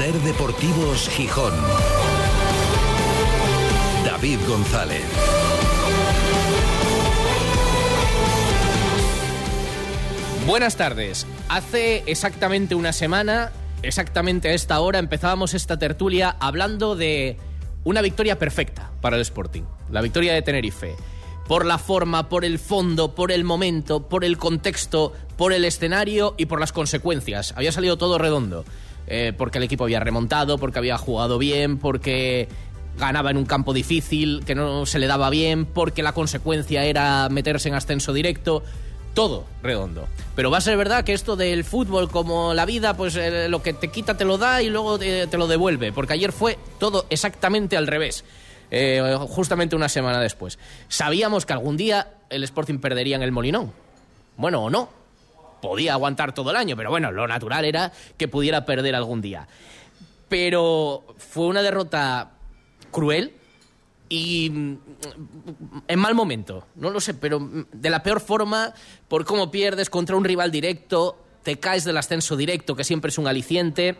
Ser Deportivos Gijón. David González. Buenas tardes. Hace exactamente una semana, exactamente a esta hora, empezábamos esta tertulia hablando de una victoria perfecta para el Sporting. La victoria de Tenerife. Por la forma, por el fondo, por el momento, por el contexto, por el escenario y por las consecuencias. Había salido todo redondo. Eh, porque el equipo había remontado, porque había jugado bien, porque ganaba en un campo difícil, que no se le daba bien, porque la consecuencia era meterse en ascenso directo todo redondo. Pero va a ser verdad que esto del fútbol, como la vida, pues eh, lo que te quita te lo da y luego te, te, lo devuelve. Porque ayer fue todo exactamente al revés. Eh, justamente una semana después. Sabíamos que algún día el Sporting perdería en el Molinón. Bueno, o no. Podía aguantar todo el año, pero bueno, lo natural era que pudiera perder algún día. Pero fue una derrota cruel, y mm, en mal momento, no lo sé, pero de la peor forma, por cómo pierdes contra un rival directo, te caes del ascenso directo, que siempre es un aliciente,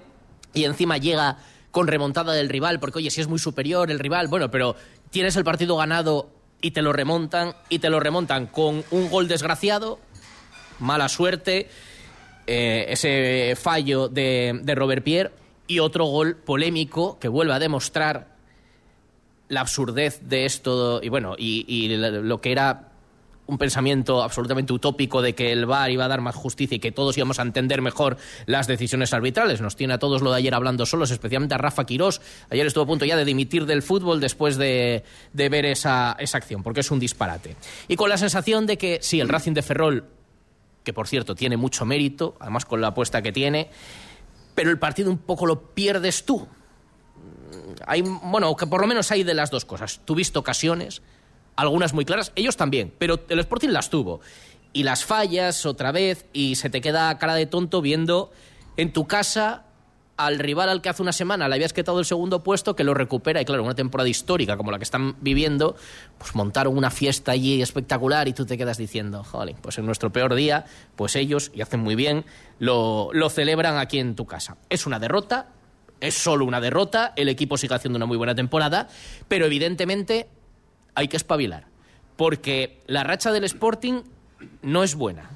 y encima llega con remontada del rival, porque oye, si es muy superior el rival, bueno, pero tienes el partido ganado y te lo remontan, y te lo remontan con un gol desgraciado, mala suerte, eh, ese fallo de, de Robert Pierre, y otro gol polémico que vuelve a demostrar la absurdez de esto y bueno, y, lo que era un pensamiento absolutamente utópico de que el VAR iba a dar más justicia y que todos íbamos a entender mejor las decisiones arbitrales. Nos tiene a todos lo de ayer hablando solos, especialmente a Rafa Quirós. Ayer estuvo a punto ya de dimitir del fútbol después de, de ver esa, esa acción, porque es un disparate. Y con la sensación de que sí, el Racing de Ferrol, que por cierto tiene mucho mérito, además con la apuesta que tiene, pero el partido un poco lo pierdes tú hay, bueno, que por lo menos hay de las dos cosas. Tuviste ocasiones, algunas muy claras, ellos también, pero el Sporting las tuvo. Y las fallas otra vez y se te queda cara de tonto viendo en tu casa al rival al que hace una semana le habías quitado el segundo puesto, que lo recupera. Y claro, una temporada histórica como la que están viviendo, pues montaron una fiesta allí espectacular y tú te quedas diciendo, joder, pues en nuestro peor día, pues ellos, y hacen muy bien, lo, lo celebran aquí en tu casa. Es una derrota, es solo una derrota, el equipo sigue haciendo una muy buena temporada, pero evidentemente hay que espabilar, porque la racha del Sporting no es buena.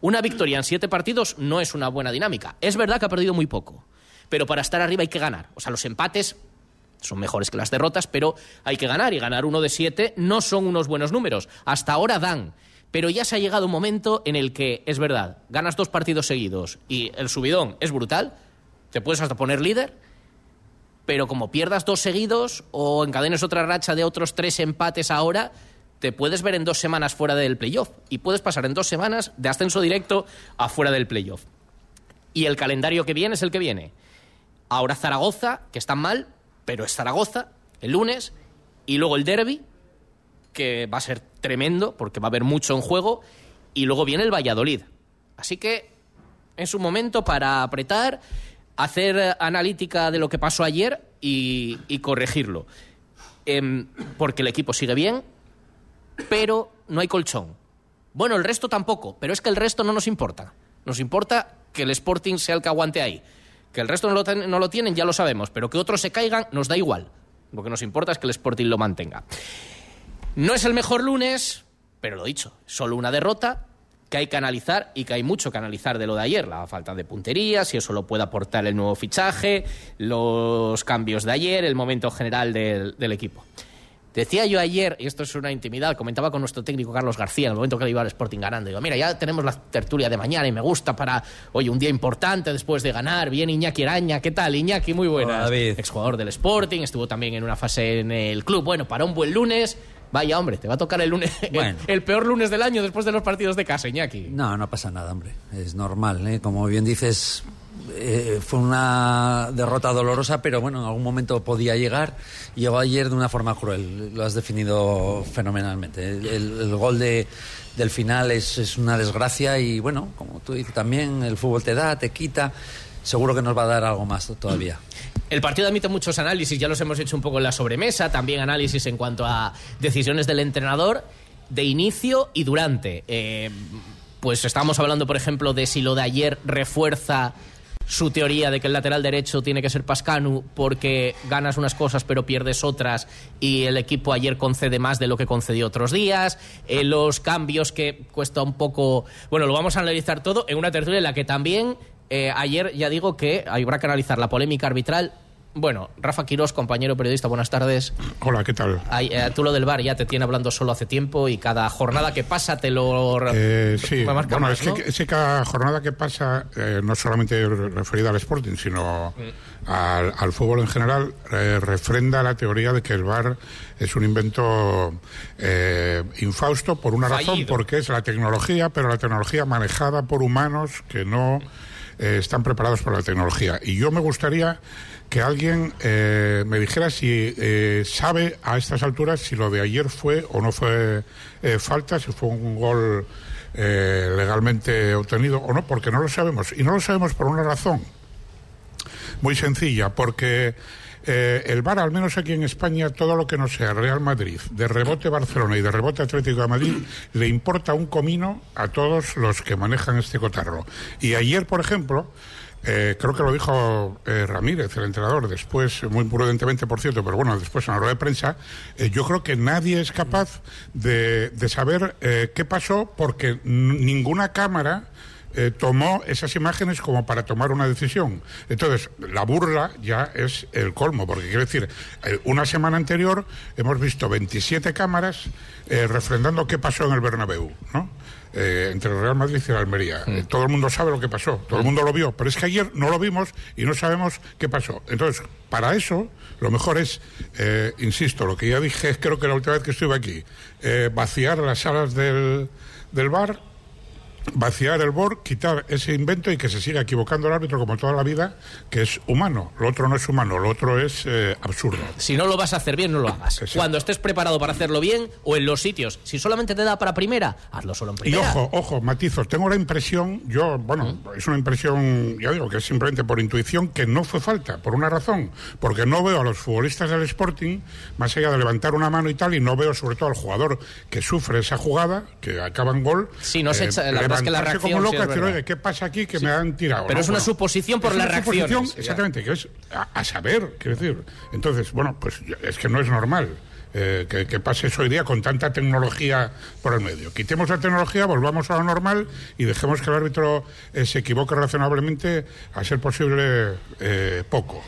Una victoria en siete partidos no es una buena dinámica. Es verdad que ha perdido muy poco, pero para estar arriba hay que ganar. O sea, los empates son mejores que las derrotas, pero hay que ganar y ganar uno de siete no son unos buenos números. Hasta ahora dan. Pero ya se ha llegado un momento en el que, es verdad, ganas dos partidos seguidos y el subidón es brutal, te puedes hasta poner líder, pero como pierdas dos seguidos o encadenes otra racha de otros tres empates ahora, te puedes ver en dos semanas fuera del playoff y puedes pasar en dos semanas de ascenso directo a fuera del playoff. Y el calendario que viene es el que viene. Ahora Zaragoza, que está mal, pero es Zaragoza, el lunes, y luego el derby, que va a ser tremendo porque va a haber mucho en juego, y luego viene el Valladolid. Así que es un momento para apretar hacer analítica de lo que pasó ayer y, corregirlo. Eh, porque el equipo sigue bien, pero no hay colchón. Bueno, el resto tampoco, pero es que el resto no nos importa. Nos importa que el Sporting sea el que aguante ahí. Que el resto no lo, no lo tienen, ya lo sabemos, pero que otros se caigan nos da igual. Lo que nos importa es que el Sporting lo mantenga. No es el mejor lunes, pero lo dicho, solo una derrota, que hay que analizar y que hay mucho que analizar de lo de ayer, la falta de puntería, si eso lo puede aportar el nuevo fichaje, los cambios de ayer, el momento general del, del equipo. Decía yo ayer, y esto es una intimidad, comentaba con nuestro técnico Carlos García en el momento que le iba al Sporting ganando. Digo, mira, ya tenemos la tertulia de mañana y me gusta para, oye, un día importante después de ganar. Bien Iñaki Araña, ¿qué tal? Iñaki, muy buenas. Exjugador del Sporting, estuvo también en una fase en el club. Bueno, para un buen lunes, Vaya, hombre, te va a tocar el lunes, bueno. el, el, peor lunes del año después de los partidos de casa, Iñaki. No, no pasa nada, hombre. Es normal, ¿eh? Como bien dices, eh, fue una derrota dolorosa, pero bueno, en algún momento podía llegar. Llegó ayer de una forma cruel. Lo has definido fenomenalmente. El, gol de, del final es, es una desgracia y bueno, como tú dices también, el fútbol te da, te quita seguro que nos va a dar algo más todavía. El partido admite muchos análisis, ya los hemos hecho un poco en la sobremesa, también análisis en cuanto a decisiones del entrenador de inicio y durante. Eh, pues estábamos hablando, por ejemplo, de si lo de ayer refuerza su teoría de que el lateral derecho tiene que ser Pascanu porque ganas unas cosas pero pierdes otras y el equipo ayer concede más de lo que concedió otros días, eh, los cambios que cuesta un poco... Bueno, lo vamos a analizar todo en una tertulia en la que también eh, ayer ya digo que habrá que analizar la polémica arbitral bueno, Rafa Quirós, compañero periodista, buenas tardes. Hola, ¿qué tal? Eh, tú lo del bar ya te tiene hablando solo hace tiempo y cada jornada que pasa te lo... Eh, sí, bueno, es, que, cada jornada que pasa, eh, no solamente referida al Sporting, sino mm. al, fútbol en general, eh, refrenda la teoría de que el bar es un invento infausto por una razón, porque es la tecnología, pero la tecnología manejada por humanos que no están preparados para la tecnología. Y yo me gustaría que alguien eh, me dijera si eh, sabe a estas alturas si lo de ayer fue o no fue eh, falta, si fue un gol legalmente obtenido o no, porque no lo sabemos. Y no lo sabemos por una razón muy sencilla, porque el VAR, al menos aquí en España, todo lo que no sea Real Madrid, de rebote Barcelona y de rebote Atlético de Madrid, le importa un comino a todos los que manejan este cotarro. Y ayer, por ejemplo, eh, creo que lo dijo eh, Ramírez, el entrenador, después, muy prudentemente, por cierto, pero bueno, después en la rueda de prensa. Eh, yo creo que nadie es capaz de, de saber qué pasó porque ninguna cámara. Tomó esas imágenes como para tomar una decisión. Entonces, la burla ya es el colmo, porque quiero decir, una semana anterior hemos visto 27 cámaras refrendando qué pasó en el Bernabéu, ¿no? eh, entre el Real Madrid y la Almería. Mm. Eh, todo el mundo sabe lo que pasó, todo el mm. mundo lo vio, pero es que ayer no lo vimos y no sabemos qué pasó. Entonces, para eso, lo mejor es, eh, insisto, lo que ya dije, creo que la última vez que estuve aquí, eh, vaciar las salas del, del bar vaciar el BOR, quitar ese invento y que se siga equivocando el árbitro como toda la vida, que es humano. Lo otro no es humano, lo otro es eh, absurdo. Si no lo vas a hacer bien, no lo hagas. Cuando estés preparado para hacerlo bien o en los sitios. Si solamente te da para primera, hazlo solo en primera. Y ojo, ojo, matizos. Tengo la impresión, yo, bueno, es una impresión, ya digo, que es simplemente por intuición, que no fue falta, por una razón. Porque no veo a los futbolistas del Sporting, más allá de levantar una mano y tal, y no veo sobre todo al jugador que sufre esa jugada, que acaba en gol. Sí, no se echa, la es que la reacción. Como loca, oye, ¿qué pasa aquí que me han tirado? Pero es una suposición por la reacción. Exactamente, que es a, saber, quiero decir. Entonces, bueno, pues es que no es normal. Eh, que, pase eso hoy día con tanta tecnología por el medio. Quitemos la tecnología, volvamos a lo normal y dejemos que el árbitro eh, se equivoque razonablemente, a ser posible eh, poco.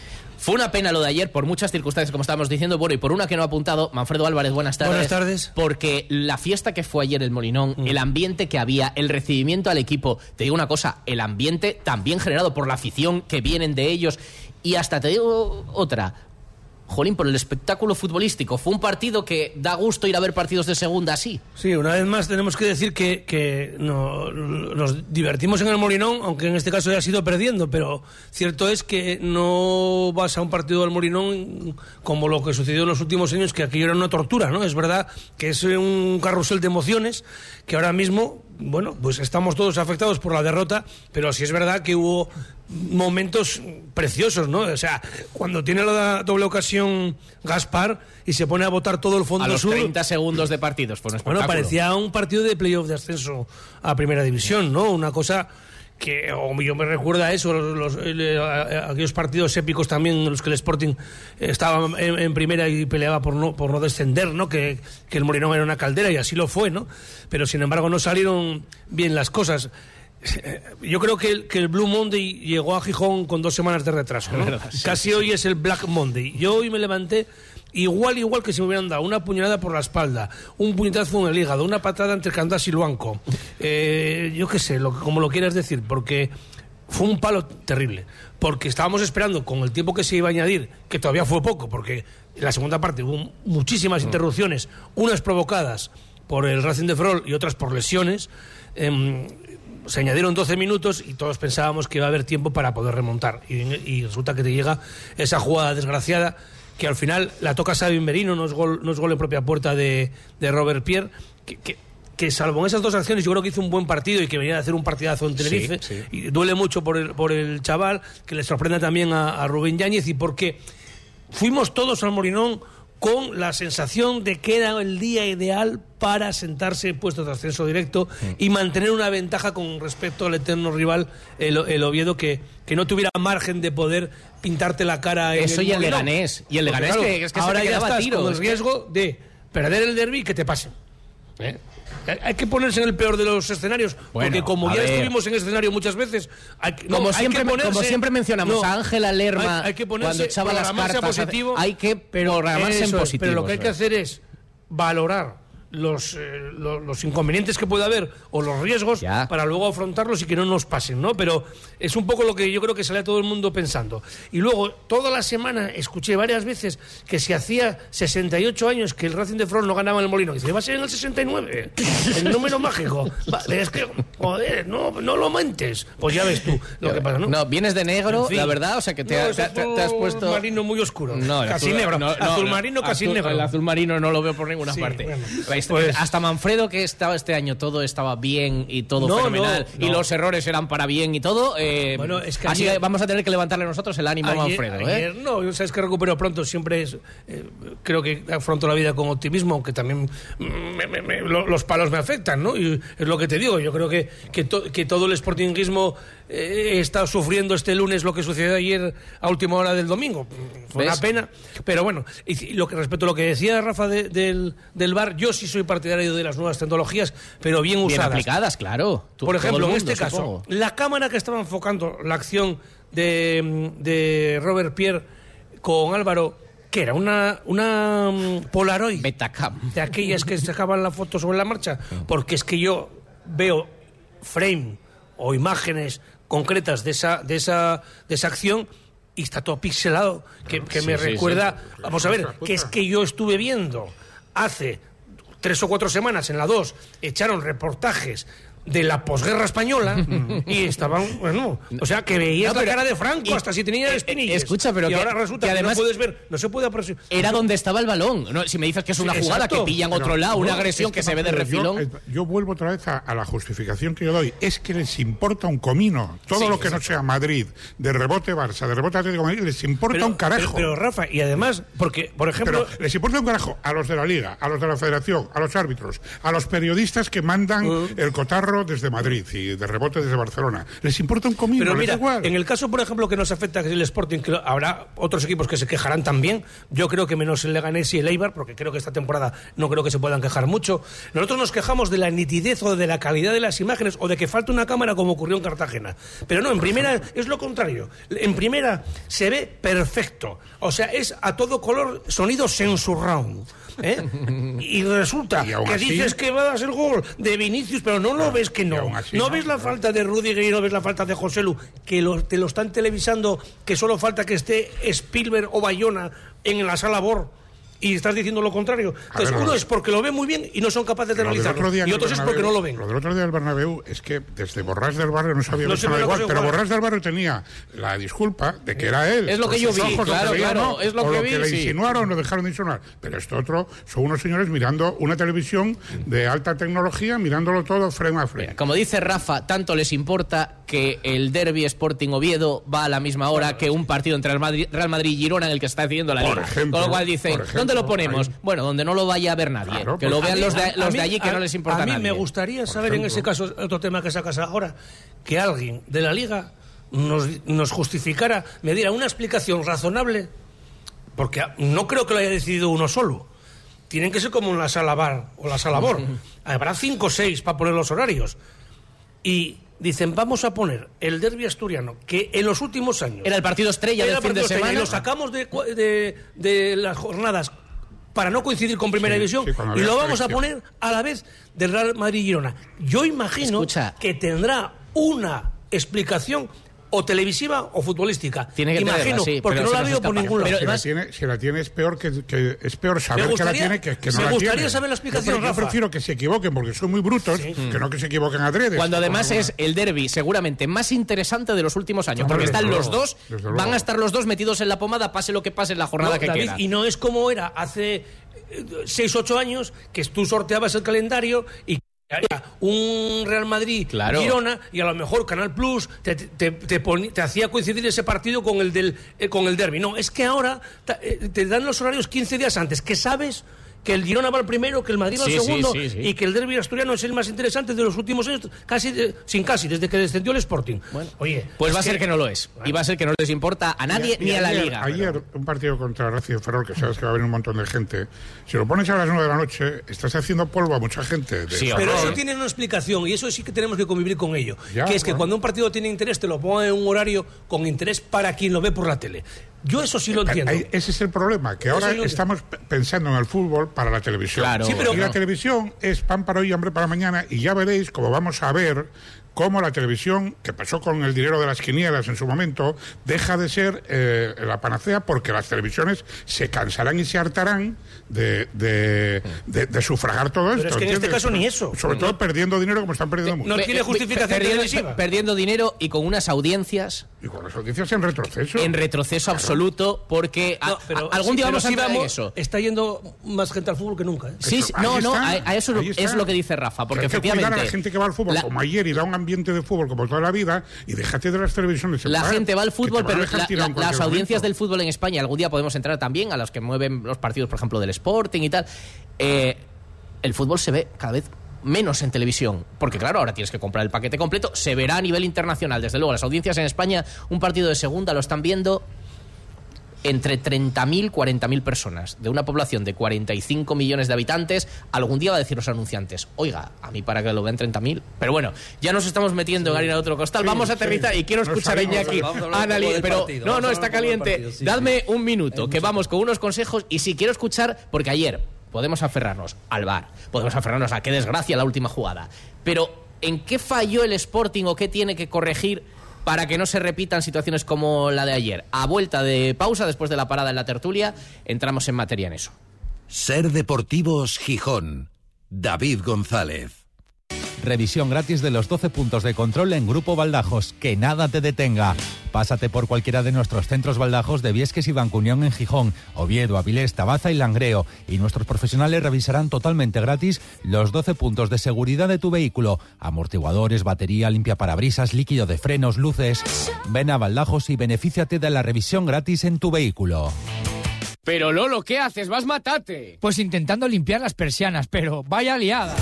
Fue una pena lo de ayer por muchas circunstancias, como estábamos diciendo, bueno, y por una que no ha apuntado, Manfredo Álvarez, buenas tardes. Buenas tardes. Porque la fiesta que fue ayer el Molinón, mm. el ambiente que había, el recibimiento al equipo, te digo una cosa, el ambiente también generado por la afición que vienen de ellos, y hasta te digo otra, jolín, por el espectáculo futbolístico. Fue un partido que da gusto ir a ver partidos de segunda así. Sí, una vez más tenemos que decir que, nos divertimos en el Morinón, aunque en este caso haya sido perdiendo, pero cierto es que no vas a un partido del Morinón como lo que sucedió en los últimos años, que aquello era una tortura, ¿no? Es verdad que es un carrusel de emociones que ahora mismo, bueno, pues estamos todos afectados por la derrota, pero sí es verdad que hubo momentos preciosos, ¿no? O sea, cuando tiene la doble ocasión Gaspar y se pone a votar todo el fondo a los 30 segundos de partidos, Bueno, parecía un partido de playoff de ascenso a Primera División, ¿no? Una cosa que yo me recuerda a eso, los, aquellos partidos épicos también en los que el Sporting estaba en, primera y peleaba por no, por no descender, ¿no? Que, que el Morinón era una caldera y así lo fue, ¿no? Pero sin embargo no salieron bien las cosas. Eh, yo creo que el, que el, Blue Monday llegó a Gijón con dos semanas de retraso. Casi hoy es el Black Monday. Yo hoy me levanté igual, igual que si me hubieran dado una puñalada por la espalda, un puñetazo en el hígado, una patada entre Candás y Luanco. Eh, yo qué sé, lo, como lo quieras decir, porque fue un palo terrible. Porque estábamos esperando con el tiempo que se iba a añadir, que todavía fue poco, porque en la segunda parte hubo muchísimas mm. interrupciones, unas provocadas por el Racing de Ferrol y otras por lesiones. Em, se añadieron 12 minutos y todos pensábamos que iba a haber tiempo para poder remontar. Y, resulta que te llega esa jugada desgraciada que al final la toca Sabin Merino, no es gol, no es gol en propia puerta de, Robert Pierre, que, que, salvo en esas dos acciones yo creo que hizo un buen partido y que venía a hacer un partidazo en Tenerife. Y duele mucho por el, por el chaval, que le sorprende también a, a Rubén Yáñez y porque fuimos todos al Morinón con la sensación de que era el día ideal para sentarse en puestos de ascenso directo y mantener una ventaja con respecto al eterno rival, el, el Oviedo, que, que no tuviera margen de poder pintarte la cara en Eso y el. Leganés. Y el Leganés claro, que, es que ahora se te ya estás con el riesgo de perder el derby y que te pasen. ¿Eh? Hay- que ponerse en el peor de los escenarios, Bueno, porque como ya ver. estuvimos en ese escenario muchas veces, hay no, como, hay siempre, que ponerse- como siempre mencionamos no, a Ángela Lerma hay- hay que ponerse- cuando echaba las cartas, positivo, hay que programarse en Eso positivo. Pero lo que hay que hacer es valorar los, eh, lo- los, inconvenientes que puede haber o los riesgos Ya. para luego afrontarlos y que no nos pasen, ¿no? Pero es un poco lo que yo creo que sale a todo el mundo pensando. Y luego, toda la semana escuché varias veces que si hacía 68 años que el Racing de Front no ganaba en el Molino, y dice, va a ser en el 69, el número mágico. Va, es que, joder, no, no lo mentes. Pues ya ves tú lo que pasa, ¿no? No, vienes de negro, En fin. la verdad, o sea que te, No, ha- te- te- has azul puesto... marino muy oscuro. No, casi azul- negro. no, azul no, marino, casi azul- negro. El azul marino no lo veo por ninguna Sí, parte. bueno. Pues- Hasta Manfredo, que estaba este año todo estaba bien y todo No, fenomenal, no, y los errores eran para bien y todo. eh, Bueno, es que así ayer- vamos a tener que levantarle nosotros el ánimo a Manfredo. ¿eh? ayer no, sabes que recupero pronto, siempre es, eh, creo que afronto la vida con optimismo, aunque también me- me- me- lo- los palos me afectan, ¿no? Y es lo que te digo, yo creo que, que, to- que todo el sportingismo eh, está sufriendo este lunes lo que sucedió ayer a última hora del domingo. Fue ¿Ves? una pena, pero bueno, y lo que respecto a lo que decía Rafa de- del, del bar, yo sí soy partidario de las nuevas tecnologías, pero bien, Bien usadas. aplicadas, claro. Tú- Por ejemplo, en este caso, la cámara que estaba enfocando la acción de, de Robert Pierre con Álvaro, que era una, una mm, Polaroid Betacam. de aquellas que sacaban la foto sobre la marcha, porque es que yo veo frame o imágenes concretas de esa, de esa, de esa acción y está todo pixelado, que, que me sí, sí. recuerda, vamos a ver, que es que yo estuve viendo hace tres o cuatro semanas en la 2, echaron reportajes de la posguerra española y estaban, bueno, o sea, que veías No, la cara de Franco y- hasta si tenía eh, espinillas. escucha, pero y que- ahora resulta que que, además- no puedes ver, no se puede apreciar. Era donde estaba el balón. ¿no? Si me dices que es una Sí, jugada exacto. que pillan otro lado, una agresión es que, se ve de refilón. Yo, eh, yo vuelvo otra vez a, a la justificación que yo doy. Es que les importa un comino. Todo Sí, lo que no sea Madrid, de rebote Barça, de rebote Atlético de Madrid, les importa un carajo. Pero, pero, Rafa, y además, porque, por ejemplo, Pero les importa un carajo a los de la Liga, a los de la Federación, a los árbitros, a los periodistas que mandan Uh. el cotarro desde Madrid y de rebote desde Barcelona. Les importa un comino, Pero mira, igual. en el caso, por ejemplo, que nos afecta que es el Sporting, que habrá otros equipos que se quejarán también. Yo creo que menos el Leganés y el Eibar, porque creo que esta temporada no creo que se puedan quejar mucho. Nosotros nos quejamos de la nitidez o de la calidad de las imágenes o de que falta una cámara como ocurrió en Cartagena. Pero no, en primera es lo contrario. En primera se ve perfecto. O sea, es a todo color sonido censurround. ¿Eh? Y resulta Y que así- dices que va a ser gol de Vinicius, pero no lo ves que no. así no no, ves la falta de Rudiger y no ves la falta de José Lu, que lo- te lo están televisando, que solo falta que esté Spielberg o Bayona en la sala BOR. Y estás diciendo lo contrario. Entonces, ver, uno lo- es porque lo ve muy bien y no son capaces de Lo otro en Y el otros es porque no lo ven. Lo del otro día del Bernabéu es que desde Borrás del Barrio no sabía No nada igual, pero. Borrás del Barrio tenía la disculpa de que era él. Es lo que yo vi, ojos, claro, veía, claro, ¿no? es lo o que lo vi, que le sí. insinuaron o no dejaron de insinuar. Pero esto otro son unos señores mirando una televisión de alta tecnología, mirándolo todo frame a frame. Mira, como dice Rafa, tanto les importa que el derby Sporting Oviedo va a la misma hora que un partido entre Real Madrid, Real Madrid y Girona en el que está decidiendo la Por Liga. ejemplo, Con lo cual ejemplo, ¿dónde lo ponemos? ahí. Bueno, donde no lo vaya a ver nadie. Claro, que pues lo vean mí- los de, los allí que a- no les importa A mí nadie. me gustaría saber en ese caso, otro tema que sacas ahora, que alguien de la Liga nos, nos justificara, me diera una explicación razonable, porque no creo que lo haya decidido uno solo. Tienen que ser como en la sala bar o la sala bor. Habrá cinco o seis para poner los horarios. Y dicen, vamos a poner el derbi asturiano, que en los últimos años... Era el partido estrella del fin de semana. y lo sacamos de- de las jornadas para no coincidir con Primera Sí, División sí, y lo vamos a poner a la vez del Real Madrid-Girona. Yo imagino Escucha. que tendrá una explicación o televisiva o futbolística. Tiene que imagino, tenerla, sí, porque no la veo por ningún lado. Si, la tiene, si la tiene es peor que, que- es peor saber que la gustaría- tiene que, que no me la gustaría tiene. saber la explicación, yo, yo prefiero que se equivoquen porque son muy brutos que no que se equivoquen adrede. Cuando además es el derby seguramente más interesante de los últimos años, Hombre, porque están los luego, dos, van luego. a estar los dos metidos en la pomada, pase lo que pase en la jornada No, que David, queda. y no es como era hace 6 ocho años que tú sorteabas el calendario y un Real Madrid Claro. Girona y a lo mejor Canal Plus te, te, te poni- te hacía coincidir ese partido con el del eh, con el derby. No, es que ahora eh, te dan los horarios 15 días antes, que sabes que el Girona va al primero, que el Madrid va al Sí, segundo sí, sí. y que el derby asturiano es el más interesante de los últimos años, casi de- sin casi, desde que descendió el Sporting. Oye, Pues es va a ser que no lo es. Y va a ser que no les importa a nadie Y ni a la ayer- liga. Ayer, un partido contra Racing de Ferrol, que sabes que va a venir un montón de gente. Si lo pones a las 9 de la noche, estás haciendo polvo a mucha gente. de. Pero eso tiene una explicación y eso sí que tenemos que convivir con ello. Ya, que es que bueno. cuando un partido tiene interés te lo ponga en un horario con interés para quien lo ve por la tele. Yo eso sí lo entiendo. Ahí- Ese es el problema, que ahora es lo que- estamos pensando en el fútbol para la televisión. Claro. Sí, pero- y la televisión es pan para hoy y hambre para mañana, y ya veréis cómo vamos a ver cómo la televisión, que pasó con el dinero de las quinielas en su momento, deja de ser eh, la panacea porque las televisiones se cansarán y se hartarán de, de, de- de sufragar todo esto. es que en este caso ni eso. Sobre todo perdiendo dinero como están perdiendo mucho. no tiene pe- justificación perdiendo, televisiva. perdiendo dinero y con unas audiencias Y con las audiencias en retroceso. en retroceso absoluto porque a- No, pero a- algún sí, día pero vamos a entrar en eso. Está yendo más gente al fútbol que nunca. ¿eh? Sí, no, no, a, a eso es lo que dice Rafa, porque Hay que cuidar efectivamente a la gente que va al fútbol la- como ayer y da un ambiente de fútbol como toda la vida y déjate de las televisiones. La gente va al fútbol, pero la- la- las audiencias momento. del fútbol en España, algún día podemos entrar también a los que mueven los partidos, por ejemplo, del Sporting y tal. eh, el fútbol se ve cada vez menos en televisión, porque claro, ahora tienes que comprar el paquete completo, se verá a nivel internacional, desde luego, las audiencias en España, un partido de segunda lo están viendo entre 30.000 40.000 personas, de una población de 45 millones de habitantes, algún día va a decir los anunciantes, oiga, a mí para que lo vean 30.000. Pero bueno, ya nos estamos metiendo en harina de otro costal, Sí, vamos a sí. aterrizar y quiero escuchar a Iñaki de- vamos a hablar un poco anali- del pero partido, no, no, está caliente. partido, sí, Dadme sí. un minuto, que vamos con unos consejos y si quiero escuchar, porque ayer podemos aferrarnos al bar, podemos aferrarnos a qué desgracia la última jugada, pero ¿en qué falló el Sporting o qué tiene que corregir para que no se repitan situaciones como la de ayer? A vuelta de pausa, después de la parada en la tertulia, entramos en materia en eso. Ser Deportivos Gijón. David González. Revisión gratis de los 12 puntos de control en Grupo Baldajos. Que nada te detenga. Pásate por cualquiera de nuestros centros Baldajos de Viesques y Bancunión en Gijón, Oviedo, Avilés, Tabaza y Langreo. Y nuestros profesionales revisarán totalmente gratis los 12 puntos de seguridad de tu vehículo. Amortiguadores, batería, limpia parabrisas, líquido de frenos, luces. Ven a Baldajos y benefíciate de la revisión gratis en tu vehículo. Pero Lolo, ¿qué haces? Vas matate. Pues intentando limpiar las persianas, pero vaya liada.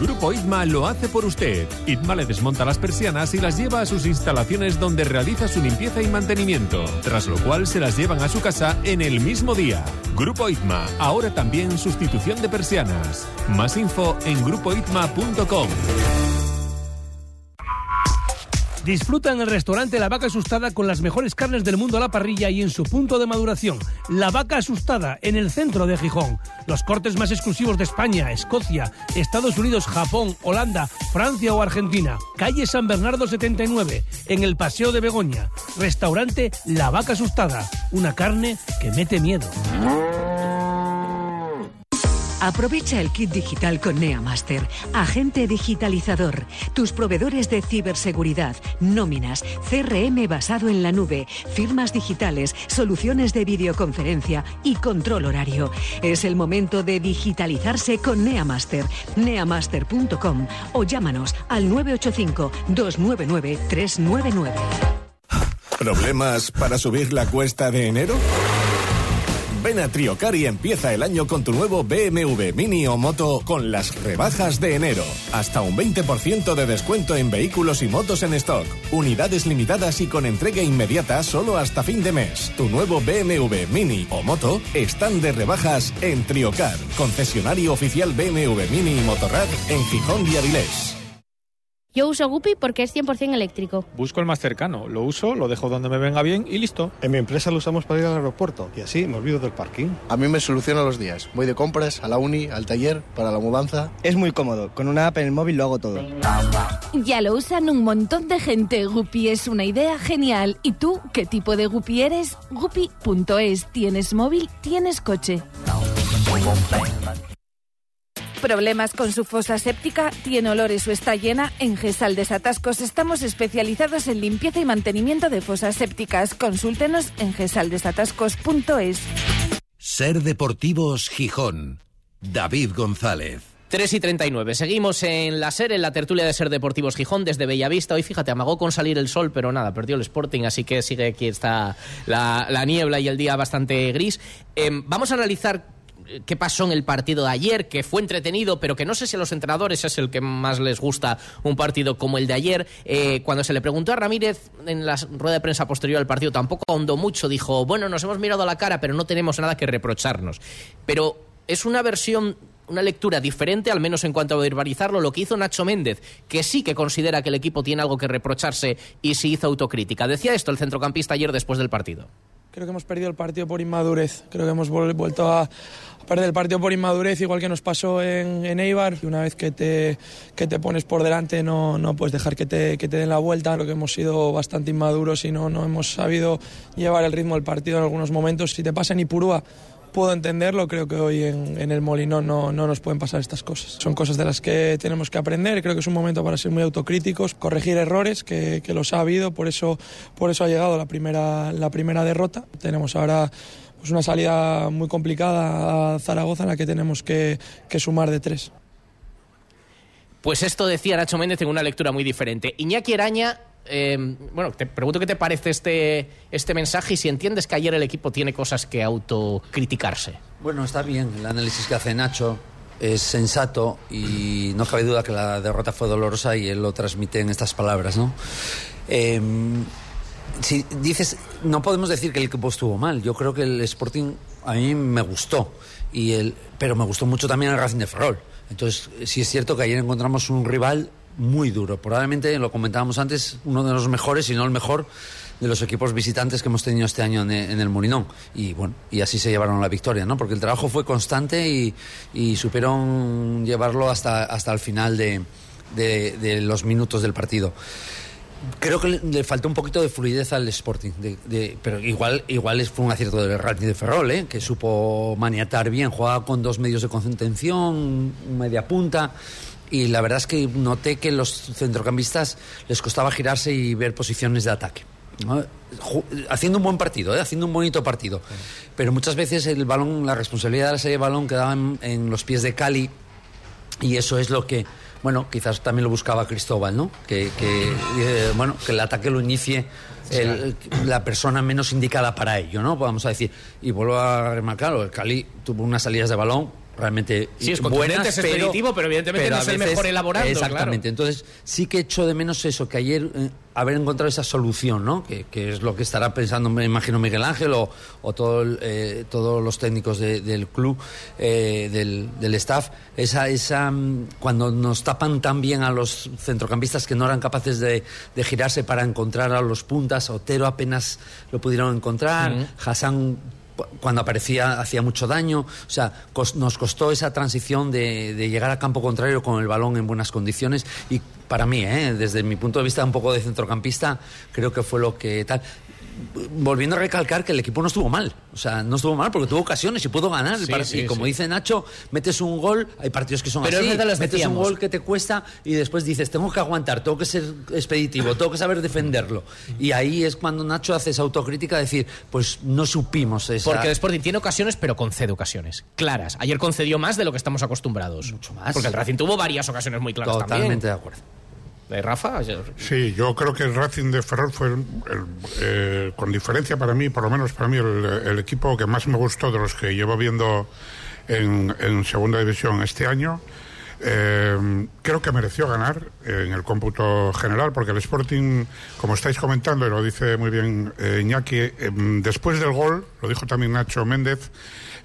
Grupo ITMA lo hace por usted. ITMA le desmonta las persianas y las lleva a sus instalaciones donde realiza su limpieza y mantenimiento, tras lo cual se las llevan a su casa en el mismo día. Grupo ITMA, ahora también sustitución de persianas. Más info en grupoitma.com. Disfruta en el restaurante La Vaca Asustada con las mejores carnes del mundo a la parrilla y en su punto de maduración. La Vaca Asustada, en el centro de Gijón. Los cortes más exclusivos de España, Escocia, Estados Unidos, Japón, Holanda, Francia o Argentina. Calle San Bernardo 79, en el Paseo de Begoña. Restaurante La Vaca Asustada. Una carne que mete miedo. Aprovecha el kit digital con Neamaster, agente digitalizador, tus proveedores de ciberseguridad, nóminas, CRM basado en la nube, firmas digitales, soluciones de videoconferencia y control horario. Es el momento de digitalizarse con Neamaster, neamaster.com o llámanos al 985 299 399. ¿Problemas para subir la cuesta de enero? Ven a Triocar y empieza el año con tu nuevo BMW Mini o Moto con las rebajas de enero. Hasta un 20% de descuento en vehículos y motos en stock. Unidades limitadas y con entrega inmediata solo hasta fin de mes. Tu nuevo BMW Mini o Moto están de rebajas en Triocar, concesionario oficial BMW Mini y Motorrad en Gijón y Avilés. Yo uso Guppy porque es 100% eléctrico. Busco el más cercano, lo uso, lo dejo donde me venga bien y listo. En mi empresa lo usamos para ir al aeropuerto y así me olvido del parking. A mí me soluciona los días. Voy de compras, a la uni, al taller, para la mudanza. Es muy cómodo. Con una app en el móvil lo hago todo. Ya lo usan un montón de gente. Guppy es una idea genial. ¿Y tú qué tipo de Guppy eres? Guppy.es. ¿Tienes móvil? ¿Tienes coche? ¿Problemas con su fosa séptica? ¿Tiene olores o está llena? En Gesal Desatascos estamos especializados en limpieza y mantenimiento de fosas sépticas. Consúltenos en gesaldesatascos.es. Ser Deportivos Gijón. David González. 3 y 39. Seguimos en la SER, en la tertulia de Ser Deportivos Gijón, desde Bellavista. Hoy, fíjate, amagó con salir el sol, pero nada, perdió el Sporting, así que sigue aquí está la, la niebla y el día bastante gris. Em, vamos a analizar qué pasó en el partido de ayer, que fue entretenido, pero que no sé si a los entrenadores es el que más les gusta un partido como el de ayer. Eh, cuando se le preguntó a Ramírez en la rueda de prensa posterior al partido, tampoco ahondó mucho, dijo, bueno, nos hemos mirado a la cara, pero no tenemos nada que reprocharnos. Pero es una versión una lectura diferente, al menos en cuanto a verbalizarlo, lo que hizo Nacho Méndez, que sí que considera que el equipo tiene algo que reprocharse y sí hizo autocrítica. Decía esto el centrocampista ayer después del partido. Creo que hemos perdido el partido por inmadurez. Creo que hemos vuelto a, perder el partido por inmadurez, igual que nos pasó en, en Eibar. Una vez que te, que te pones por delante, no, no puedes dejar que te, que te den la vuelta. Creo que hemos sido bastante inmaduros y no, no hemos sabido llevar el ritmo del partido en algunos momentos. Si te pasa en Ipurúa, puedo entenderlo, creo que hoy en, el Molinón no, no, nos pueden pasar estas cosas. Son cosas de las que tenemos que aprender, creo que es un momento para ser muy autocríticos, corregir errores, que, los ha habido, por eso, por eso ha llegado la primera, derrota. Tenemos ahora pues una salida muy complicada a Zaragoza en la que tenemos que sumar de tres. Pues esto decía Nacho Méndez en una lectura muy diferente. Iñaki Araña eh, bueno, te pregunto qué te parece este, este mensaje y si entiendes que ayer el equipo tiene cosas que autocriticarse. Bueno, está bien, el análisis que hace Nacho es sensato y no cabe duda que la derrota fue dolorosa y él lo transmite en estas palabras, ¿no? Eh, si dices, no podemos decir que el equipo estuvo mal, yo creo que el Sporting a mí me gustó, y el, pero me gustó mucho también el Racing de Ferrol. Entonces, sí es cierto que ayer encontramos un rival muy duro. Probablemente, lo comentábamos antes, uno de los mejores, si no el mejor, de los equipos visitantes que hemos tenido este año en, el Molinón. Y bueno, y así se llevaron la victoria, ¿no? Porque el trabajo fue constante y, y supieron llevarlo hasta, hasta el final de los minutos del partido. Creo que le, faltó un poquito de fluidez al Sporting, de, de, pero igual, igual fue un acierto del Racing de Ferrol, ¿eh? que supo maniatar bien, jugaba con dos medios de contención, media punta y la verdad es que noté que los centrocampistas les costaba girarse y ver posiciones de ataque. ¿no? Haciendo un buen partido, ¿eh? haciendo un bonito partido. Pero muchas veces el balón, la responsabilidad de la serie de balón quedaba en, en los pies de Cali y eso es lo que, bueno, quizás también lo buscaba Cristóbal, ¿no? Que, que eh, bueno, que el ataque lo inicie el, la persona menos indicada para ello, ¿no? Vamos a decir. Y vuelvo a remarcar, el Cali tuvo unas salidas de balón realmente sí, es buenas, es expeditivo, pero, evidentemente pero no es veces, el mejor elaborando. Exactamente. Claro. Entonces, sí que echo de menos eso, que ayer eh, haber encontrado esa solución, ¿no? Que, que, es lo que estará pensando, me imagino, Miguel Ángel o, o todo el, eh, todos los técnicos de, del club, eh, del, del, staff. Esa, esa, cuando nos tapan tan bien a los centrocampistas que no eran capaces de, de girarse para encontrar a los puntas, Otero apenas lo pudieron encontrar, uh -huh. Hassan cuando aparecía hacía mucho daño. O sea, nos costó esa transición de, de, llegar a campo contrario con el balón en buenas condiciones y para mí, ¿eh? desde mi punto de vista un poco de centrocampista, creo que fue lo que tal volviendo a recalcar que el equipo no estuvo mal. O sea, no estuvo mal porque tuvo ocasiones y pudo ganar. Sí, y sí, como sí. dice Nacho, metes un gol, hay partidos que son Pero así, metes decíamos. un gol que te cuesta y después dices, tengo que aguantar, tengo que ser expeditivo, tengo que saber defenderlo. Y ahí es cuando Nacho hace esa autocrítica, decir, pues no supimos esa... Porque el Sporting tiene ocasiones, pero concede ocasiones claras. Ayer concedió más de lo que estamos acostumbrados. Mucho más. Porque el Racing tuvo varias ocasiones muy claras Totalmente también. de acuerdo. ¿De Rafa? Sí, yo creo que el Racing de Ferrol fue, el, eh, con diferencia para mí, por lo menos para mí, el, equipo que más me gustó de los que llevo viendo en, en segunda división este año. Eh, creo que mereció ganar en el cómputo general, porque el Sporting, como estáis comentando, y lo dice muy bien eh, Iñaki, eh, después del gol, lo dijo también Nacho Méndez,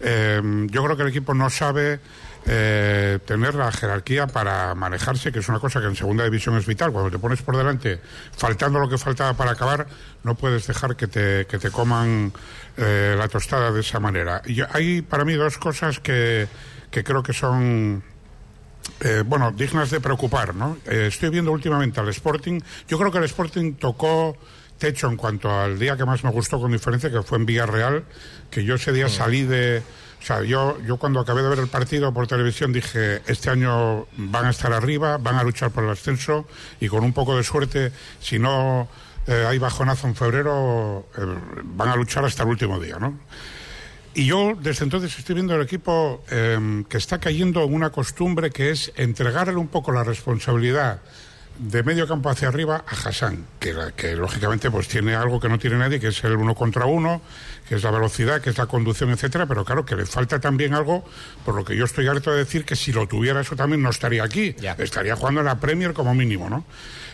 eh, yo creo que el equipo no sabe eh, tener la jerarquía para manejarse, que es una cosa que en segunda división es vital. Cuando te pones por delante, faltando lo que faltaba para acabar, no puedes dejar que te, que te coman eh, la tostada de esa manera. Y hay para mí dos cosas que, que creo que son eh, bueno, dignas de preocupar, ¿no? Eh, estoy viendo últimamente al Sporting. Yo creo que el Sporting tocó techo en cuanto al día que más me gustó con diferencia, que fue en Villarreal, que yo ese día salí de... O sea, yo, yo cuando acabé de ver el partido por televisión dije, este año van a estar arriba, van a luchar por el ascenso y con un poco de suerte, si no eh, hay bajonazo en febrero, eh, van a luchar hasta el último día, ¿no? Y yo desde entonces estoy viendo el equipo eh, que está cayendo en una costumbre que es entregarle un poco la responsabilidad de medio campo hacia arriba a Hassan, que, que lógicamente pues tiene algo que no tiene nadie, que es el uno contra uno, que es la velocidad, que es la conducción, etcétera, pero claro que le falta también algo, por lo que yo estoy harto de decir que si lo tuviera eso también no estaría aquí, estaría jugando en la Premier como mínimo, ¿no?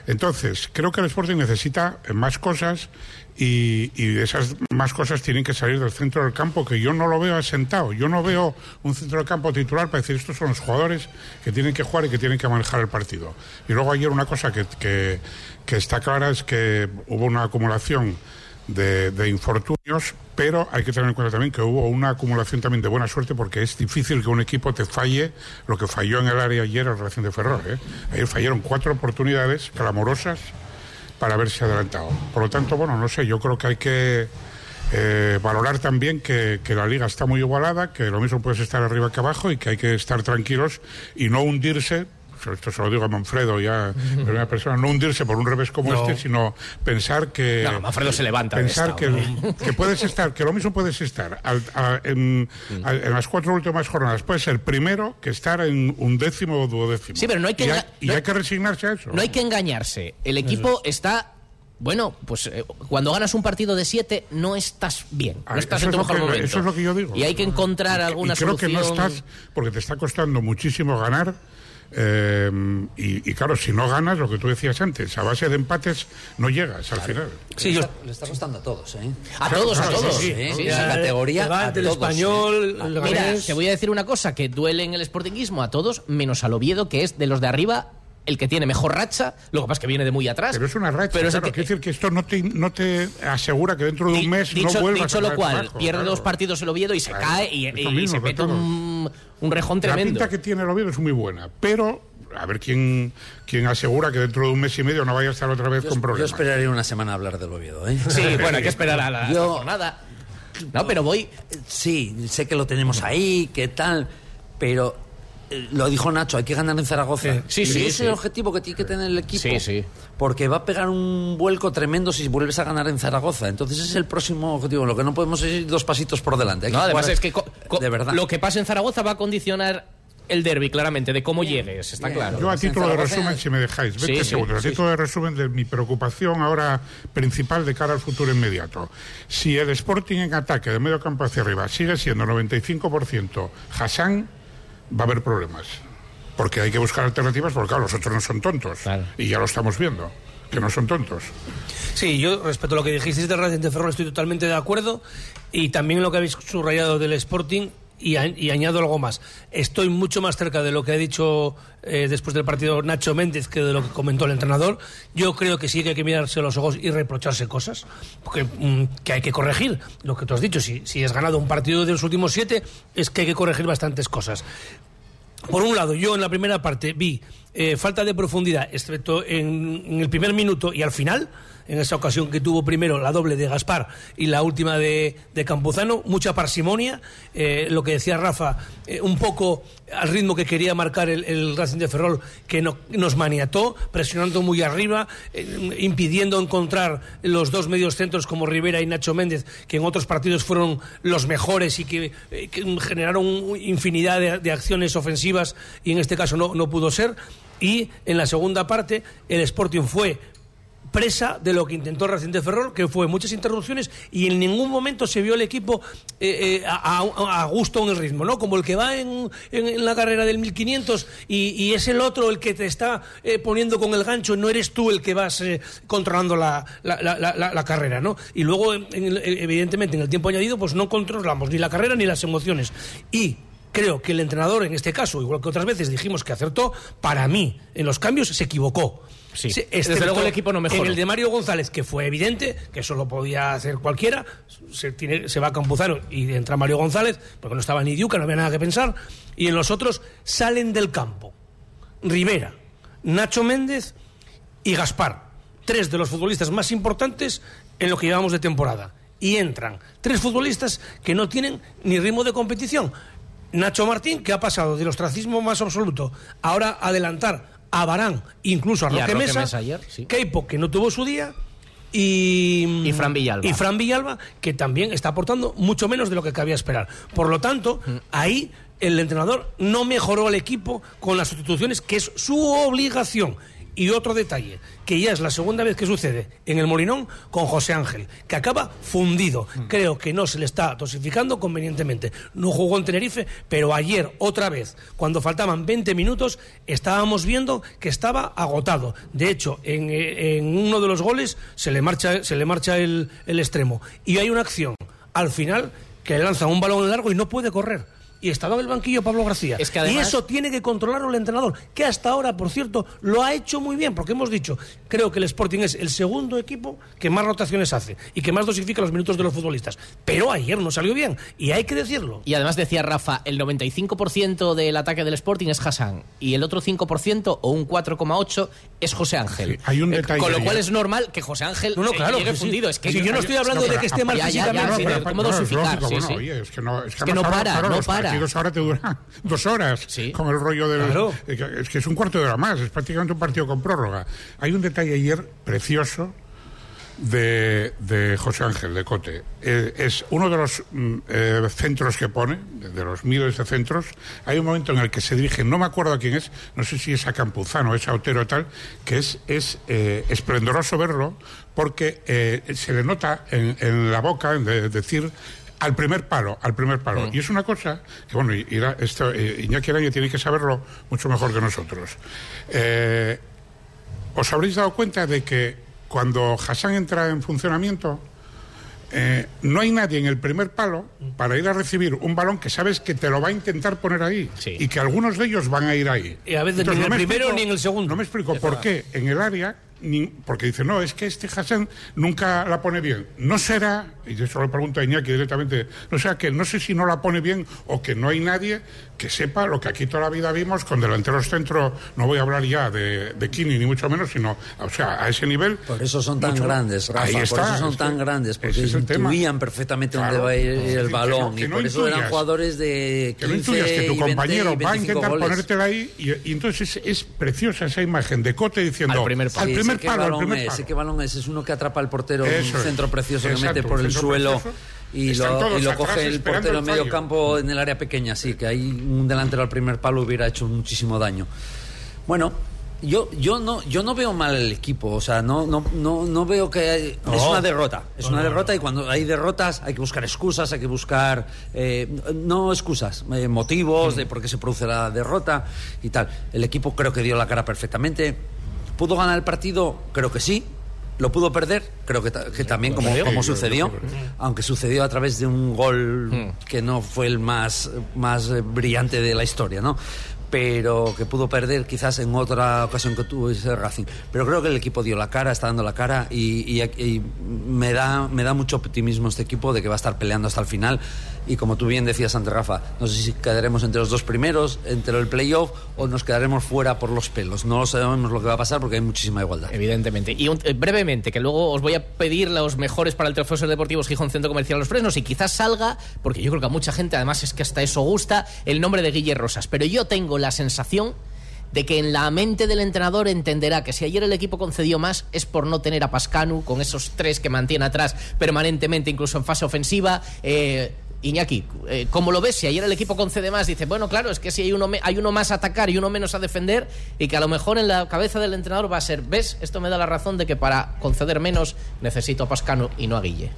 Entonces, creo que el Sporting necesita más cosas y, y esas más cosas tienen que salir del centro del campo, que yo no lo veo asentado. Yo no veo un centro del campo titular para decir estos son los jugadores que tienen que jugar y que tienen que manejar el partido. Y luego ayer una cosa que, que- está clara es que hubo una acumulación de, de infortunios, pero hay que tener en cuenta también que hubo una acumulación también de buena suerte porque es difícil que un equipo te falle lo que falló en el área ayer el Racing de Ferrol. ¿eh? Ayer fallaron cuatro oportunidades clamorosas para haberse adelantado. Por lo tanto, bueno, no sé, yo creo que hay que eh, valorar también que, que la liga está muy igualada, que lo mismo puedes estar arriba que abajo y que hay que estar tranquilos y no hundirse. Esto se lo digo a Manfredo ya, en primera persona, no hundirse por un revés como No. este, sino pensar que. No, Manfredo se levanta de Pensar esta, que, puedes estar, que lo mismo puedes estar al- a- en, a- en las cuatro últimas jornadas. Puedes ser primero que estar en un décimo o duodécimo. Sí, pero no hay que Y hay, y no hay hay- que resignarse a eso. No hay que engañarse. El equipo está. Bueno, pues eh, cuando ganas un partido de siete no estás bien, no Ah, estás eso en tu mejor que- momento. eso es lo que yo digo. Y hay que encontrar alguna y creo solución. que no estás, porque te está costando muchísimo ganar. Eh, y, y claro, si no ganas, lo que tú decías antes, a base de empates no llegas al final. Sí, le, está, le está costando a todos, ¿eh? A todos, a todos. sí, Sí, sí, sí. esa categoría. El todos, español, ¿eh? el Mira, te voy a decir una cosa que duele en el sportinguismo a todos, menos al Oviedo, que es de los de arriba el que tiene mejor racha. Lo que pasa es que viene de muy atrás. Pero es una racha, Pero es el claro, que- quiere decir que esto no te, no te asegura que dentro de un mes dicho, no vuelvas dicho a lo cual, abajo, pierde claro. dos partidos el Oviedo y se cae y, y- mismo se mete todos. Un, un rejón La tremendo. pinta que tiene el Oviedo es muy buena, pero a ver quién, quién asegura que dentro de un mes y medio no vaya a estar otra vez Yo, con yo problemas. esperaría una semana a hablar del Oviedo, ¿eh? Sí, bueno, hay que esperar a la, la Yo- jornada. No, pero voy. Sí, sé que lo tenemos ahí, que tal, pero lo dijo Nacho, hay que ganar en Zaragoza. Sí, y sí, ese sí. es el objetivo que tiene que tener el equipo. Sí, sí. Porque va a pegar un vuelco tremendo si vuelves a ganar en Zaragoza. Entonces ese es el próximo objetivo. Lo que no podemos es ir dos pasitos por delante. Hay No, que además jugar es que de verdad. lo que pase en Zaragoza va a condicionar el derby, claramente, de cómo llegues, está claro. Yo a título de resumen, si me dejáis, 20 Sí, sí, segundos, sí, a título de resumen de mi preocupación ahora principal de cara al futuro inmediato. Si el Sporting en ataque de medio campo hacia arriba sigue siendo 95% Hassan, va a haber problemas. Porque hay que buscar alternativas, porque claro, los otros no son tontos. Y ya lo estamos viendo, que no son tontos. Sí, yo respecto a lo que dijisteis del Racing de Ferrol estoy totalmente de acuerdo y también lo que habéis subrayado del Sporting y, y añado algo más. Estoy mucho más cerca de lo que ha dicho eh, después del partido Nacho Méndez que de lo que comentó el entrenador. Yo creo que sí que hay que mirarse los ojos y reprocharse cosas porque, mm, que hay que corregir. Lo que tú has dicho, si, si has ganado un partido de los últimos siete, es que hay que corregir bastantes cosas. Por un lado, yo en la primera parte vi eh, falta de profundidad, excepto en el primer minuto y al final, en esa ocasión que tuvo primero la doble de Gaspar y la última de, de Campuzano, mucha parsimonia, eh, lo que decía Rafa, eh, un poco al ritmo que quería marcar el, Racing de Ferrol, que no- nos maniató, presionando muy arriba, eh, impidiendo encontrar los dos medios centros como Rivera y Nacho Méndez, que en otros partidos fueron los mejores y que, que generaron infinidad de, de acciones ofensivas y en este caso no, no pudo ser. Y en la segunda parte el Sporting fue presa de lo que intentó Racing de Ferrol, que fue muchas interrupciones y en ningún momento se vio el equipo eh, eh, a, a- gusto en el ritmo, ¿no? Como el que va en, en- en la carrera del 1500 y, y es el otro el que te está eh, poniendo con el gancho, no eres tú el que vas eh, controlando la, la- la- la- carrera, ¿no? Y luego, en- evidentemente, en el tiempo añadido, pues no controlamos ni la carrera ni las emociones. Y creo que el entrenador, en este caso, igual que otras veces dijimos que acertó, para mí, en los cambios se equivocó. Sí. Desde luego el equipo no mejoró. En el de Mario González, que fue evidente, que eso lo podía hacer cualquiera, se, tiene- se va a Campuzano y entra Mario González, porque no estaba ni Diuca, no había nada que pensar, y en los otros salen del campo. Rivera, Nacho Méndez y Gaspar, tres de los futbolistas más importantes en lo que llevamos de temporada. Y entran tres futbolistas que no tienen ni ritmo de competición. Nacho Martín, que ha pasado del ostracismo más absoluto, ahora a adelantar a Barán, incluso a a Roque, Roque Mesa, Mesa ayer, sí. Keipo, que no tuvo su día, y, y Fran Villalba. Y Fran Villalba, que también está aportando mucho menos de lo que cabía esperar. Por lo tanto, Mm. ahí el entrenador no mejoró al equipo con las sustituciones, que es su obligación. Y otro detalle, que ya es la segunda vez que sucede en el Molinón con José Ángel, que acaba fundido. Creo que no se le está dosificando convenientemente. No jugó en Tenerife, pero ayer, otra vez, cuando faltaban 20 minutos, estábamos viendo que estaba agotado. De hecho, en, en uno de los goles se le marcha, se le marcha el, el extremo. Y hay una acción al final que le lanza un balón largo y no puede correr. Y estaba en el banquillo Pablo García. Es que Y eso tiene que controlarlo el entrenador, que hasta ahora, por cierto, lo ha hecho muy bien, porque hemos dicho, creo que el Sporting es el segundo equipo que más rotaciones hace y que más dosifica los minutos de los futbolistas. Pero ayer no salió bien, y hay que decirlo. Y además decía Rafa, el 95% del ataque del Sporting es Hassan y el otro 5% o un 4,8 es José Ángel. hay un Eh, detalle Con lo cual ¿eh? es normal que José Ángel No, no, eh, claro llegue que sí. fundido. Es que Si yo no estoy hablando de que esté mal físicamente. sí, no, es sí, sí. que no, además no para, para. partidos ahora te duran dos horas con el rollo del... Claro. Es que es un cuarto de hora más, es prácticamente un partido con prórroga. Hay un detalle ayer precioso de, de José Ángel, de Cote. Eh, es uno de los mm, eh, centros que pone, de, los miles de centros. Hay un momento en el que se dirige, no me acuerdo a quién es, no sé si es a Campuzano, es a Otero tal, que es, es eh, esplendoroso verlo porque se le nota en, en la boca en de- decir al primer palo, al primer palo. Y es una cosa que, bueno, y- esto, eh, Iñaki Araña tiene que saberlo mucho mejor que nosotros. Eh, ¿Os habréis dado cuenta de que cuando Hassan entra en funcionamiento, eh, no hay nadie en el primer palo para ir a recibir un balón que sabes que te lo va a intentar poner ahí y que algunos de ellos van a ir ahí. Y a veces Entonces, ni en no el me primero explico- ni en el segundo. No me explico por qué en el área, ni- porque dice, no, es que este Hassan nunca la pone bien. No será, y yo se lo pregunto a Iñaki directamente, no será que no sé si no la pone bien o que no hay nadie que sepa lo que aquí toda la vida vimos con delanteros centro, no voy a hablar ya de, de Kini ni mucho menos, sino, o sea, a ese nivel. Por eso son tan mucho- grandes, Rafa. Ahí por está, eso son es tan que grandes, porque es intuían perfectamente Claro. dónde va a ir el que balón. no- que y no por eso eran jugadores de 15 Que no intuyas que tu y 20 compañero y va a 25 intentar goles. ponértela ahí y, y entonces es, es preciosa esa imagen de Cote diciendo Al primer. Sí, primer sé qué palo, al balón primer es, palo. sé qué balón es. Es uno que atrapa al portero, Eso un es. centro precioso que Exacto, mete por el suelo precioso. y lo, y lo coge el portero el en medio campo en el área pequeña. Sí, que ahí un delantero al primer palo hubiera hecho muchísimo daño. Bueno, yo, yo, no, yo no veo mal el equipo, o sea, no, no, no, no veo que... hay- es No. una derrota, es No, una no, derrota y cuando hay derrotas hay que buscar excusas, hay que buscar, eh, no excusas, eh, motivos de por qué se produce la derrota y tal. El equipo creo que dio la cara perfectamente. ¿Pudo ganar el partido? Creo que sí. ¿Lo pudo perder? Creo que, ta- que también, como, como sucedió, sí. aunque sucedió a través de un gol que no fue el más, más eh, brillante de la historia, ¿no? Pero que pudo perder quizás en otra ocasión que tuvo ese Racing. Pero creo que el equipo dio la cara, está dando la cara y, y- y me, da, me da mucho optimismo este equipo de que va a estar peleando hasta el final. Y como tú bien decías, ante Rafa, no sé si quedaremos entre los dos primeros, entre el playoff o nos quedaremos fuera por los pelos. No lo sabemos lo que va a pasar porque hay muchísima igualdad. Evidentemente. Y un- eh, brevemente, que luego os voy a pedir los mejores para el Trofeo Ser Deportivos Gijón Centro Comercial Los Fresnos y quizás salga, porque yo creo que a mucha gente además es que hasta eso gusta, el nombre de Guille Rosas. Pero yo tengo la sensación de que en la mente del entrenador entenderá que si ayer el equipo concedió más es por no tener a Pascanu con esos tres que mantiene atrás permanentemente, incluso en fase ofensiva. Eh, Iñaki, eh, ¿cómo lo ves? Si ayer el equipo concede más, dice, bueno, claro, es que si hay uno, hay uno más a atacar y uno menos a defender, y que a lo mejor en la cabeza del entrenador va a ser, ¿ves? Esto me da la razón de que para conceder menos necesito a Pascano y no a Guille.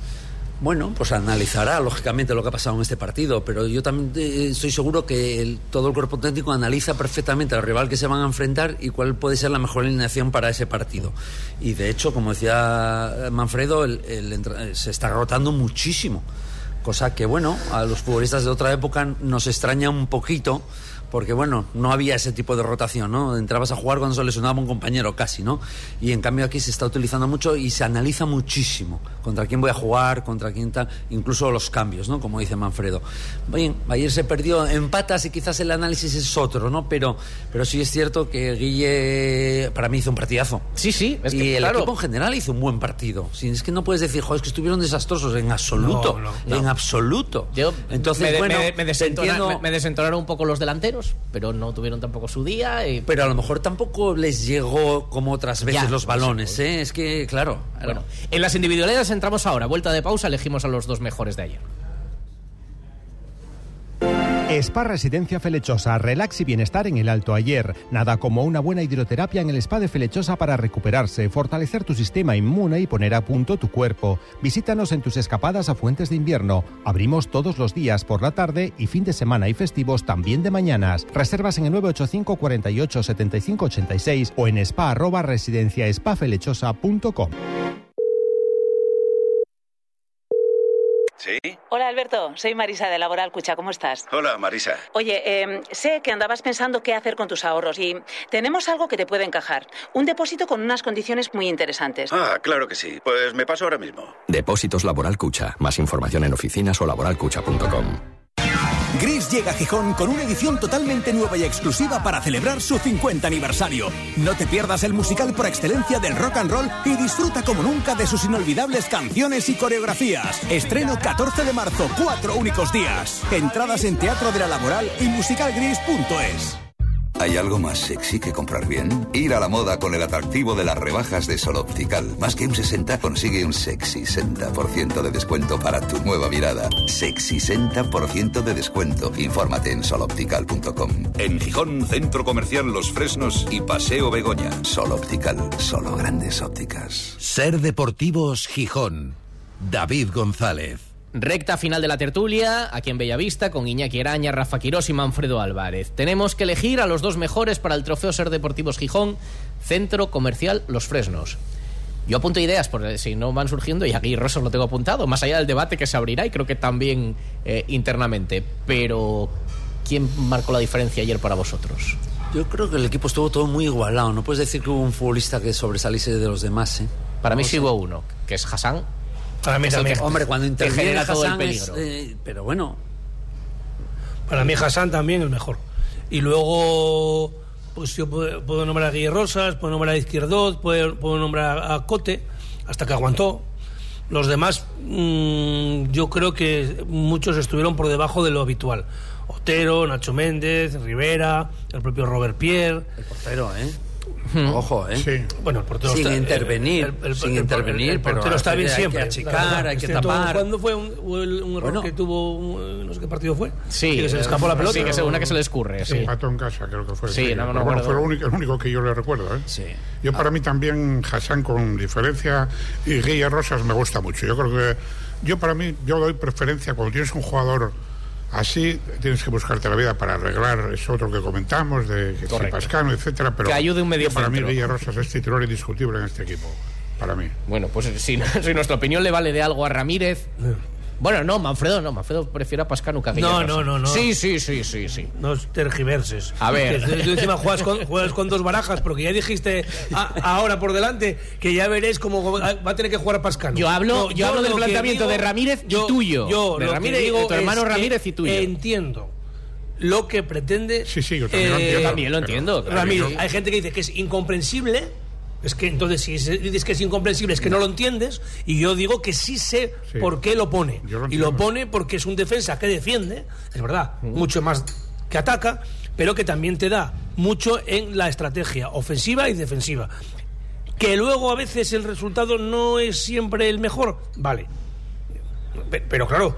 Bueno, pues analizará lógicamente lo que ha pasado en este partido, pero yo también eh, estoy seguro que el- todo el cuerpo técnico analiza perfectamente al rival que se van a enfrentar y cuál puede ser la mejor alineación para ese partido. Y de hecho, como decía Manfredo, el- eh, se está rotando muchísimo, cosa que bueno, a los futbolistas de otra época nos extraña un poquito. Porque bueno, no había ese tipo de rotación, ¿no? Entrabas a jugar cuando se lesionaba un compañero casi, ¿no? Y en cambio aquí se está utilizando mucho y se analiza muchísimo contra quién voy a jugar, contra quién tal, incluso los cambios, ¿no? Como dice Manfredo. Bien, ayer se perdió empatas y quizás el análisis es otro, ¿no? Pero, pero sí es cierto que Guille para mí hizo un partidazo. Sí, sí, es y que, el claro. equipo en general hizo un buen partido. Sí, es que no puedes decir, joder, es que estuvieron desastrosos en absoluto, No, no, no. en absoluto. Yo Entonces, me, bueno, me- me desentona- entiendo- me- me desentonaron un poco los delanteros. Pero no tuvieron tampoco su día. y- Pero a lo mejor tampoco les llegó como otras veces Ya, los balones. ¿eh? Es que, claro. Bueno, en las individualidades entramos ahora. Vuelta de pausa, elegimos a los dos mejores de ayer. Spa Residencia Felechosa, relax y bienestar en el Alto Ayer. Nada como una buena hidroterapia en el spa de Felechosa para recuperarse, fortalecer tu sistema inmune y poner a punto tu cuerpo. Visítanos en tus escapadas a Fuentes de Invierno. Abrimos todos los días por la tarde y fin de semana y festivos también de mañanas. Reservas en el 985 48 75 86 o en spa arroba residenciaspafelechosa.com. ¿Sí? Hola Alberto, soy Marisa de Laboral Cucha, ¿cómo estás? Hola, Marisa. Oye, eh, sé que andabas pensando qué hacer con tus ahorros y tenemos algo que te puede encajar. Un depósito con unas condiciones muy interesantes. Ah, claro que sí. Pues me paso ahora mismo. Depósitos Laboral Cucha. Más información en oficinas o laboralcucha.com. Gris llega a Gijón con una edición totalmente nueva y exclusiva para celebrar su 50 aniversario. No te pierdas el musical por excelencia del rock and roll y disfruta como nunca de sus inolvidables canciones y coreografías. Estreno 14 de marzo, cuatro únicos días. Entradas en Teatro de la Laboral y musicalgris.es. ¿Hay algo más sexy que comprar bien? Ir a la moda con el atractivo de las rebajas de Sol Optical. Más que un 60, consigue un sexy 60% de descuento para tu nueva mirada. Sexy 60% de descuento. Infórmate en soloptical.com. En Gijón, Centro Comercial Los Fresnos y Paseo Begoña. Sol Optical, solo grandes ópticas. Ser Deportivos Gijón. David González. Recta final de la tertulia, aquí en Bellavista, con Iñaki Araña, Rafa Quirós y Manfredo Álvarez. Tenemos que elegir a los dos mejores para el trofeo Ser Deportivos Gijón, Centro Comercial Los Fresnos. Yo apunto ideas, porque si no van surgiendo, y aquí Rosas lo tengo apuntado, más allá del debate que se abrirá y creo que también eh, internamente. Pero, ¿quién marcó la diferencia ayer para vosotros? Yo creo que el equipo estuvo todo muy igualado. No puedes decir que hubo un futbolista que sobresaliese de los demás, ¿eh? Para mí sí hubo uno, que es Hassan. Para mí también. que- Hombre, cuando interviene todo el es, peligro. eh, pero bueno, Para mí Hassan también el mejor. Y luego, pues yo puedo, puedo nombrar a Guille Rosas, puedo nombrar a Izquierdoz, puedo, puedo nombrar a Cote, hasta que aguantó. Los demás, mm, yo creo que muchos estuvieron por debajo de lo habitual. Otero, Nacho Méndez, Rivera, el propio Robert Pierre. el portero, ¿eh? Ojo, ¿eh? Sí. Bueno, el portero Sin está- intervenir, el- el- sin el- intervenir, el portero pero está bien hay que siempre. achicar, hay que tapar. ¿Cuándo fue un, un- un error Bueno. que tuvo, un- no sé qué partido fue? Sí, que se le escapó la eh, pelota. sí, que se- una que se le escurre, sí. Empató en casa, creo que fue. Sí, no me Pero bueno, fue lo único, el único que yo le recuerdo. ¿eh? Sí. Yo para mí también Hassan con diferencia y Guille Rosas me gusta mucho. Yo creo que yo para mí yo doy preferencia cuando tienes un jugador así tienes que buscarte la vida para arreglar eso otro que comentamos de que. Pascano, etcétera. Pero Que ayude un medio para mí centro. Guille Rosas es titular indiscutible en este equipo. Para mí. Bueno, pues si, si nuestra opinión le vale de algo a Ramírez. Bueno, no, Manfredo no. Manfredo prefiere a Pascanu que a No, no, no, no. Sí, sí, sí, sí, sí. No tergiverses. A ver. Que tú encima juegas con, juegas con dos barajas, porque ya dijiste a- ahora por delante que ya veréis cómo va a tener que jugar Pascano. Yo hablo- No, yo hablo del que planteamiento de Ramírez y tuyo. Yo De lo que Ramírez y digo de tu hermano es que Ramírez y tuyo. Entiendo lo que pretende. Sí, sí, yo también lo eh, entiendo. Yo también lo entiendo. que Ramírez, hay gente que dice que es incomprensible. Es que entonces, si dices que es incomprensible, es que no lo entiendes. Y yo digo que sí sé Sí. por qué lo pone. Lo y lo pone porque es un defensa que defiende, es verdad, mucho más que ataca, pero que también te da mucho en la estrategia ofensiva y defensiva. Que luego a veces el resultado no es siempre el mejor, vale. Pe- Pero claro,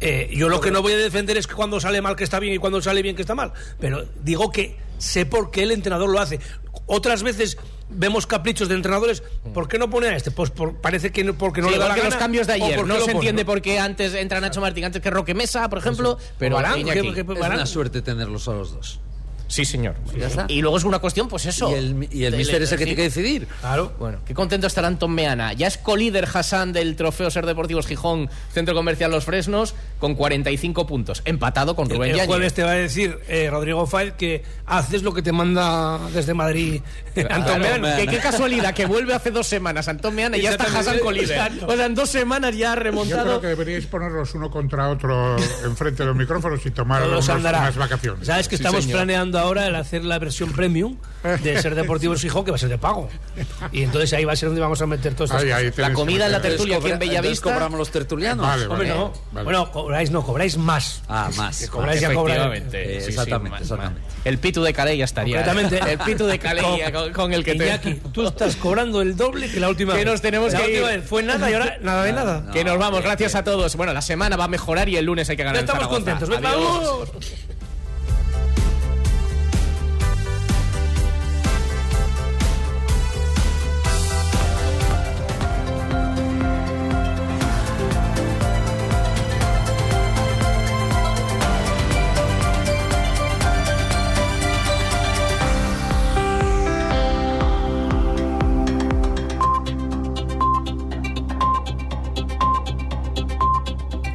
eh, yo lo que no voy a defender es que cuando sale mal que está bien y cuando sale bien que está mal. Pero digo que sé por qué el entrenador lo hace. Otras veces vemos caprichos de entrenadores. ¿Por qué no pone a este? Pues por- parece que no, porque no Sí, le da la que los gana, cambios de ayer. No se pone, entiende ¿no? por qué antes entra Nacho Martín antes que Roque Mesa, por ejemplo. Pero Varane, Iñaki. que- que- es Varane. una suerte tenerlos a los dos. Sí, señor. Ya está. Y luego es una cuestión, pues eso. Y el, y el mister es el que tiene que decidir. Claro. Bueno, qué contento estará Anton Meana. Ya es colíder Hassan del trofeo Ser Deportivos Gijón, Centro Comercial Los Fresnos, con 45 puntos. Empatado con El, Rubén el Yáñez. jueves te va a decir eh, Rodrigo Fáez que haces lo que te manda desde Madrid Antón Claro, Meana. que qué casualidad que vuelve hace dos semanas Antón Meana y ya está Hassan colíder. exacto. O sea, en dos semanas ya ha Yo creo remontado. que deberíais ponerlos uno contra otro enfrente de los micrófonos y tomar unas vacaciones. Sabes que Sí, estamos señor. planeando ahora el hacer la versión premium de Ser Deportivos Gijón, que va a ser de pago. Y entonces ahí va a ser donde vamos a meter todas estas Ahí, ahí cosas. tenéis La comida en la tertulia aquí en Bellavista. cobramos los tertulianos. Vale, Hombre, vale, no. vale. Bueno, cobráis no, cobráis más. Ah, más. Que cobráis ya cobráis. Efectivamente, Eh, sí, sí, exactamente, ma- exactamente. ma- El pitu de Calella estaría. Concretamente. El pitu de Calella con, con el que te. Iñaki, tú estás cobrando el doble que la última Que nos tenemos la que última ir. vez fue nada y ahora nada de nada. que nos vamos, gracias a todos. Bueno, la semana va a mejorar y el lunes hay que ganar Ya estamos contentos. Venga.